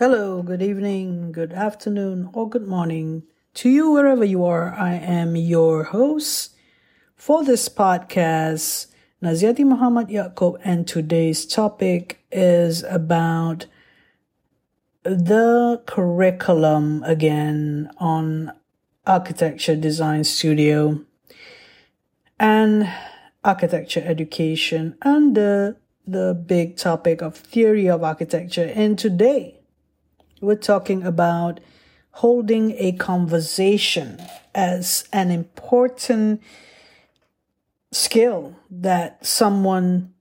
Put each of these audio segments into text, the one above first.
Hello, good evening, good afternoon, or good morning to you wherever you are. I am your host for this podcast, Naziaty Muhammad Yaacob, and today's topic is about the curriculum again on architecture design studio and architecture education and the big topic of theory of architecture. And today, we're talking about holding a conversation as an important skill that someone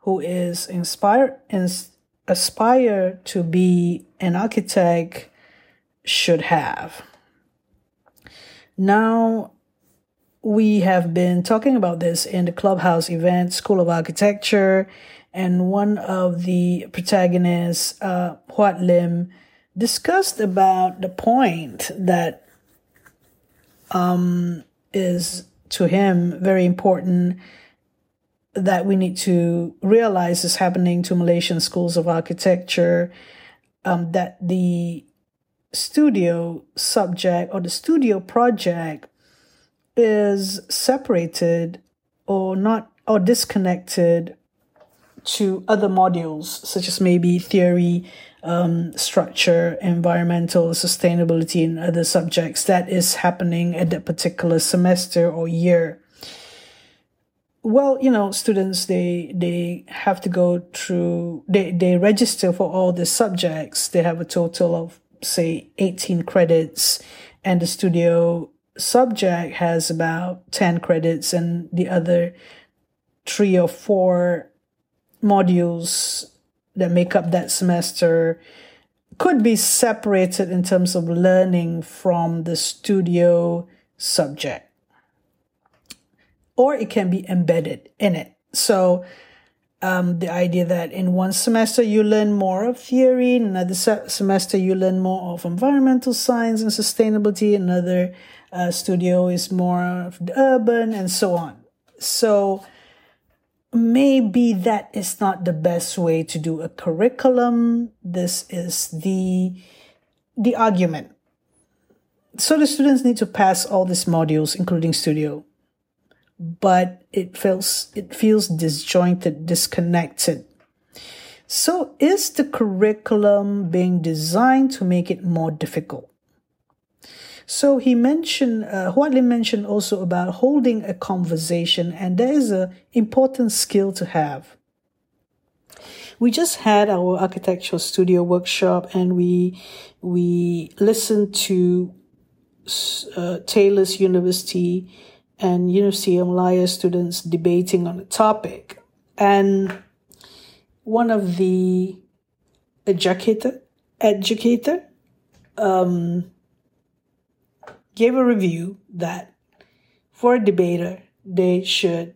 who is inspired and aspire to be an architect should have. Now, we have been talking about this in the Clubhouse event, School of Architecture, and one of the protagonists, uh, Huat Lim, discussed about the point that um, is to him very important that we need to realize is happening to Malaysian schools of architecture um, that the studio subject or the studio project is separated or not or disconnected to other modules such as maybe theory um, structure, environmental sustainability, and other subjects that is happening at that particular semester or year. Well, you know, students they they have to go through they they register for all the subjects. They have a total of say 18 credits and the studio subject has about 10 credits and the other three or four modules that make up that semester could be separated in terms of learning from the studio subject. Or it can be embedded in it. So, um, the idea that in one semester you learn more of theory, another se- semester you learn more of environmental science and sustainability, another uh, studio is more of the urban, and so on. So, maybe that is not the best way to do a curriculum. This is the, the argument. So the students need to pass all these modules, including studio, but it feels, it feels disjointed, disconnected. So is the curriculum being designed to make it more difficult? So he mentioned, uh, Huat Lim mentioned also about holding a conversation, and that is an important skill to have. We just had our architectural studio workshop, and we we listened to uh, Taylor's University and University of Malaya students debating on a topic, and one of the educator educator um, gave a review that for a debater, they should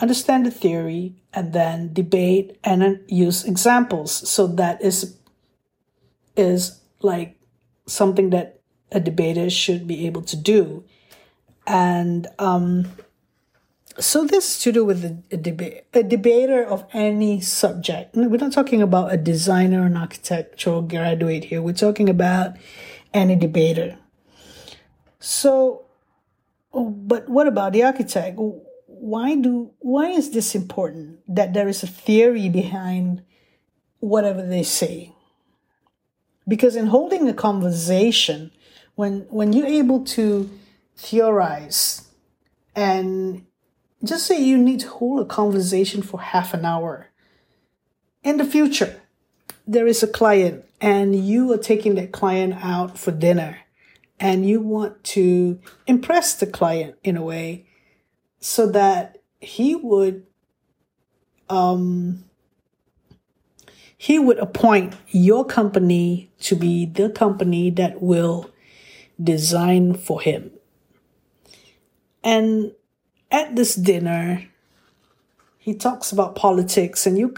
understand the theory and then debate and use examples. So that is is like something that a debater should be able to do. And um, so this is to do with a, a debate, a debater of any subject. We're not talking about a designer, or an architectural graduate here. We're talking about any debater. So, but what about the architect? Why do why is this important that there is a theory behind whatever they say? Because in holding a conversation, when when you're able to theorize and just say you need to hold a conversation for half an hour in the future there is a client and you are taking that client out for dinner and you want to impress the client in a way so that he would um he would appoint your company to be the company that will design for him. And at this dinner he talks about politics and you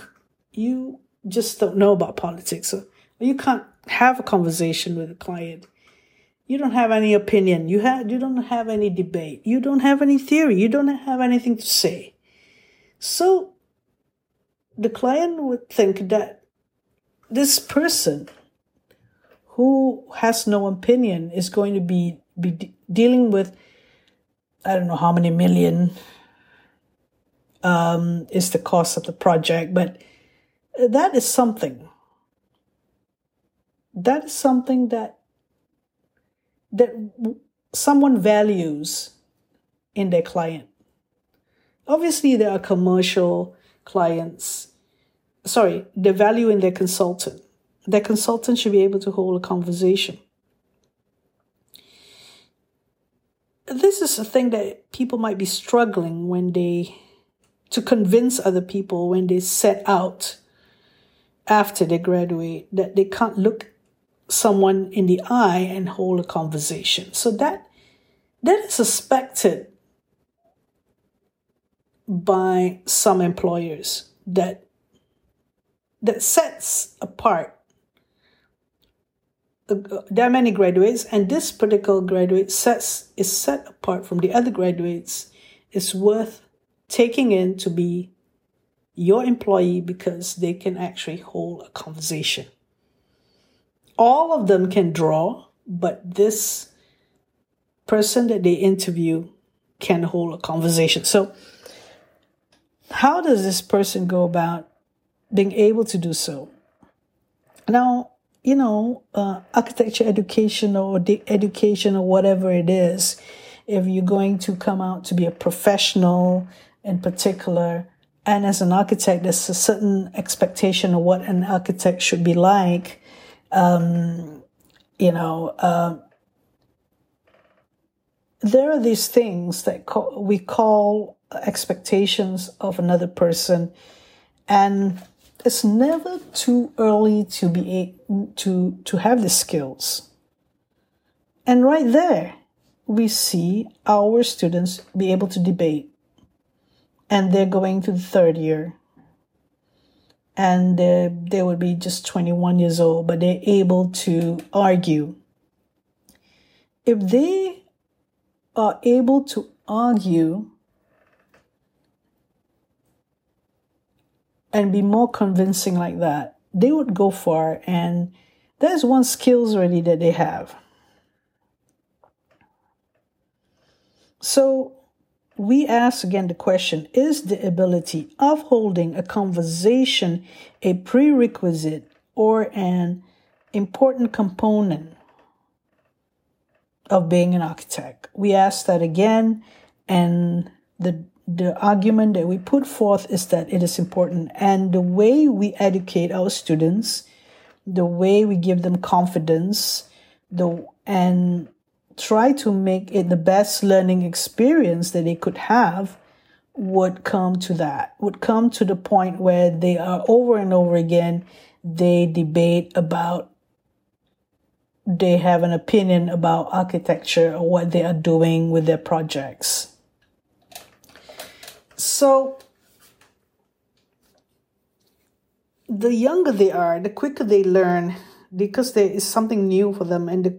you just don't know about politics. So you can't have a conversation with a client. You don't have any opinion. You have you don't have any debate. You don't have any theory. You don't have anything to say. So the client would think that this person who has no opinion is going to be be de- dealing with I don't know how many million um, is the cost of the project, but that is something. That is something that that someone values in their client. Obviously, there are commercial clients. Sorry, the value in their consultant. Their consultant should be able to hold a conversation. This is a thing that people might be struggling when they to convince other people when they set out after they graduate that they can't look someone in the eye and hold a conversation. So that that is suspected by some employers that that sets apart there are many graduates and this particular graduate sets is set apart from the other graduates is worth taking in to be your employee because they can actually hold a conversation all of them can draw, but this person that they interview can hold a conversation. So, how does this person go about being able to do so? Now, you know, uh, architecture education or the education or whatever it is, if you're going to come out to be a professional in particular, and as an architect, there's a certain expectation of what an architect should be like um, you know, uh, there are these things that we call expectations of another person, and it's never too early to be to to have the skills. And right there, we see our students be able to debate, and they're going to the third year and they would be just 21 years old, but they're able to argue. If they are able to argue and be more convincing like that, they would go far. And there's one skills already that they have. So we ask again the question Is the ability of holding a conversation a prerequisite or an important component of being an architect? We ask that again, and the the argument that we put forth is that it is important. And the way we educate our students, the way we give them confidence, the and try to make it the best learning experience that they could have would come to that, would come to the point where they are over and over again, they debate about, they have an opinion about architecture or what they are doing with their projects. So, the younger they are, the quicker they learn because there is something new for them and the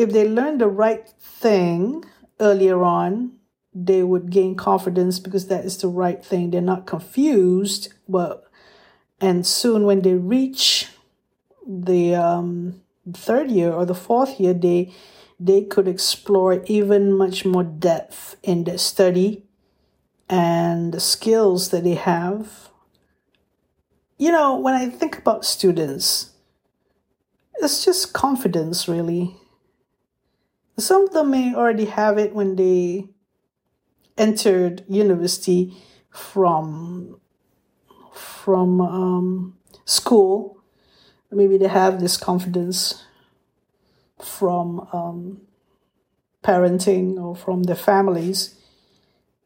if they learn the right thing earlier on, they would gain confidence because that is the right thing. They're not confused, but and soon when they reach the um, third year or the fourth year, they they could explore even much more depth in their study and the skills that they have. You know, when I think about students, it's just confidence, really. Some of them may already have it when they entered university from from um, school. Maybe they have this confidence from um, parenting or from their families,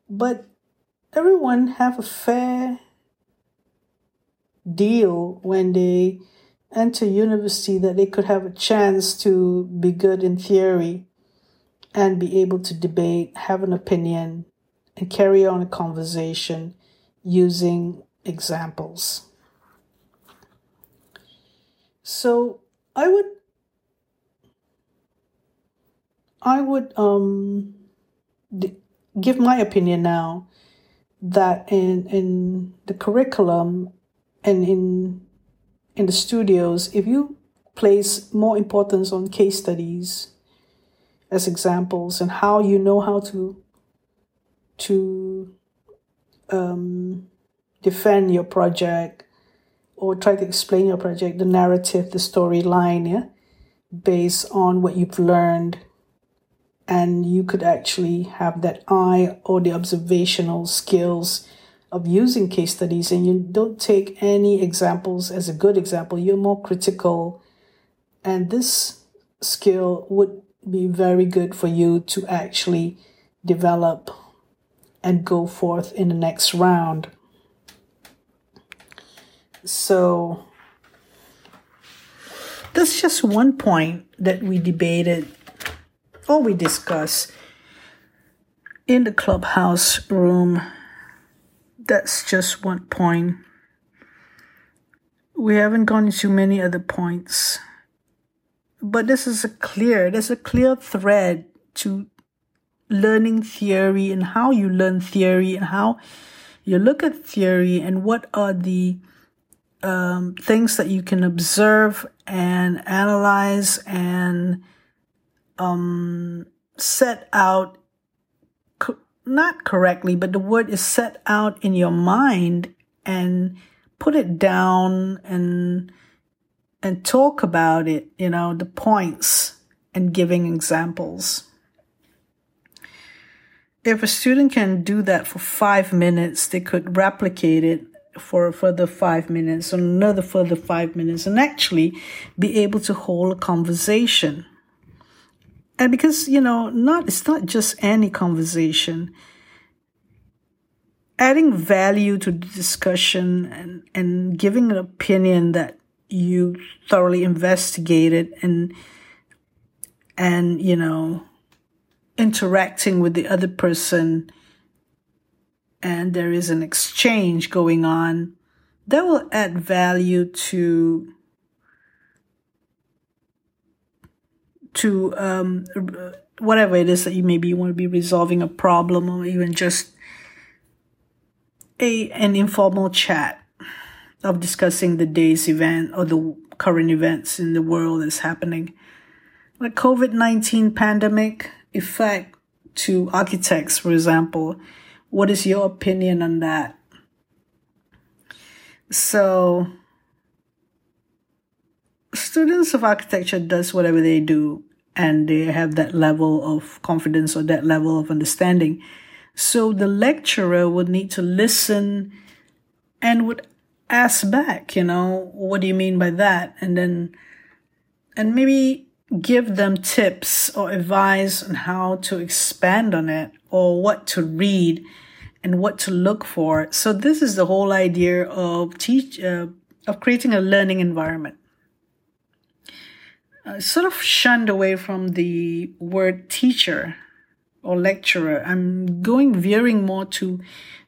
but everyone have a fair deal when they enter university that they could have a chance to be good in theory and be able to debate, have an opinion, and carry on a conversation using examples. So I would I would um, d- give my opinion now that in in the curriculum and in in the studios, if you place more importance on case studies as examples and how you know how to to um, defend your project or try to explain your project, the narrative, the storyline, yeah, based on what you've learned. And you could actually have that eye or the observational skills of using case studies, and you don't take any examples as a good example. You're more critical, and this skill would be very good for you to actually develop and go forth in the next round. So that's just one point that we debated or we discussed in the clubhouse room. That's just one point. We haven't gone into many other points. But this is a clear, there's a clear thread to learning theory and how you learn theory and how you look at theory and what are the um, things that you can observe and analyze and um, set out, co- not correctly, but the word is set out in your mind and put it down and and talk about it, you know, the points and giving examples. If a student can do that for five minutes, they could replicate it for a further five minutes, or another further five minutes, and actually be able to hold a conversation. And because, you know, not, it's not just any conversation. Adding value to the discussion and, and giving an opinion that you thoroughly investigate it and, and, you know, interacting with the other person and there is an exchange going on, that will add value to to um, whatever it is that you maybe you want to be resolving a problem or even just a an informal chat of discussing the day's event or the current events in the world that's happening. Like COVID-19 pandemic effect to architects, for example, what is your opinion on that? So, students of architecture does whatever they do and they have that level of confidence or that level of understanding. So the lecturer would need to listen and would ask back, you know, what do you mean by that? And then, and maybe give them tips or advice on how to expand on it or what to read and what to look for. So this is the whole idea of teach uh, of creating a learning environment. Uh, sort of shunned away from the word teacher or lecturer. I'm going veering more to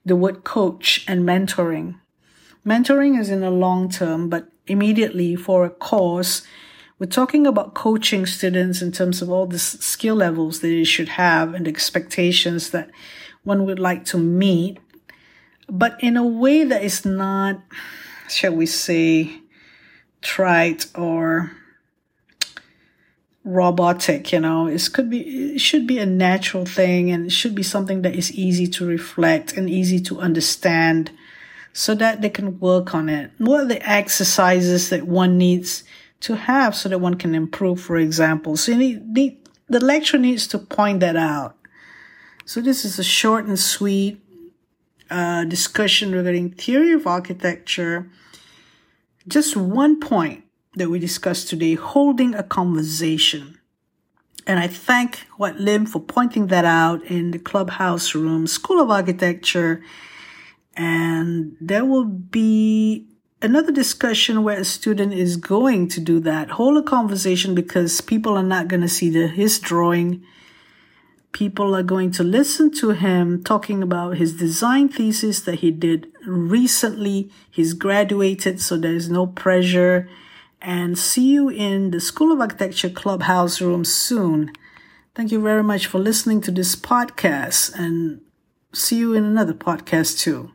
the word coach and mentoring. Mentoring is in the long term, but immediately for a course, we're talking about coaching students in terms of all the skill levels that they should have and expectations that one would like to meet, but in a way that is not, shall we say, trite or robotic you know it could be it should be a natural thing and it should be something that is easy to reflect and easy to understand so that they can work on it what are the exercises that one needs to have so that one can improve for example so you need, need the lecturer needs to point that out so this is a short and sweet uh, discussion regarding theory of architecture. Just one point that we discussed today, holding a conversation. And I thank Huat Lim for pointing that out in the clubhouse room, School of Architecture. And there will be another discussion where a student is going to do that. Hold a conversation because people are not going to see the, his drawing people are going to listen to him talking about his design thesis that he did recently. He's graduated, so there's no pressure. And see you in the School of Architecture Clubhouse room soon. Thank you very much for listening to this podcast and see you in another podcast too.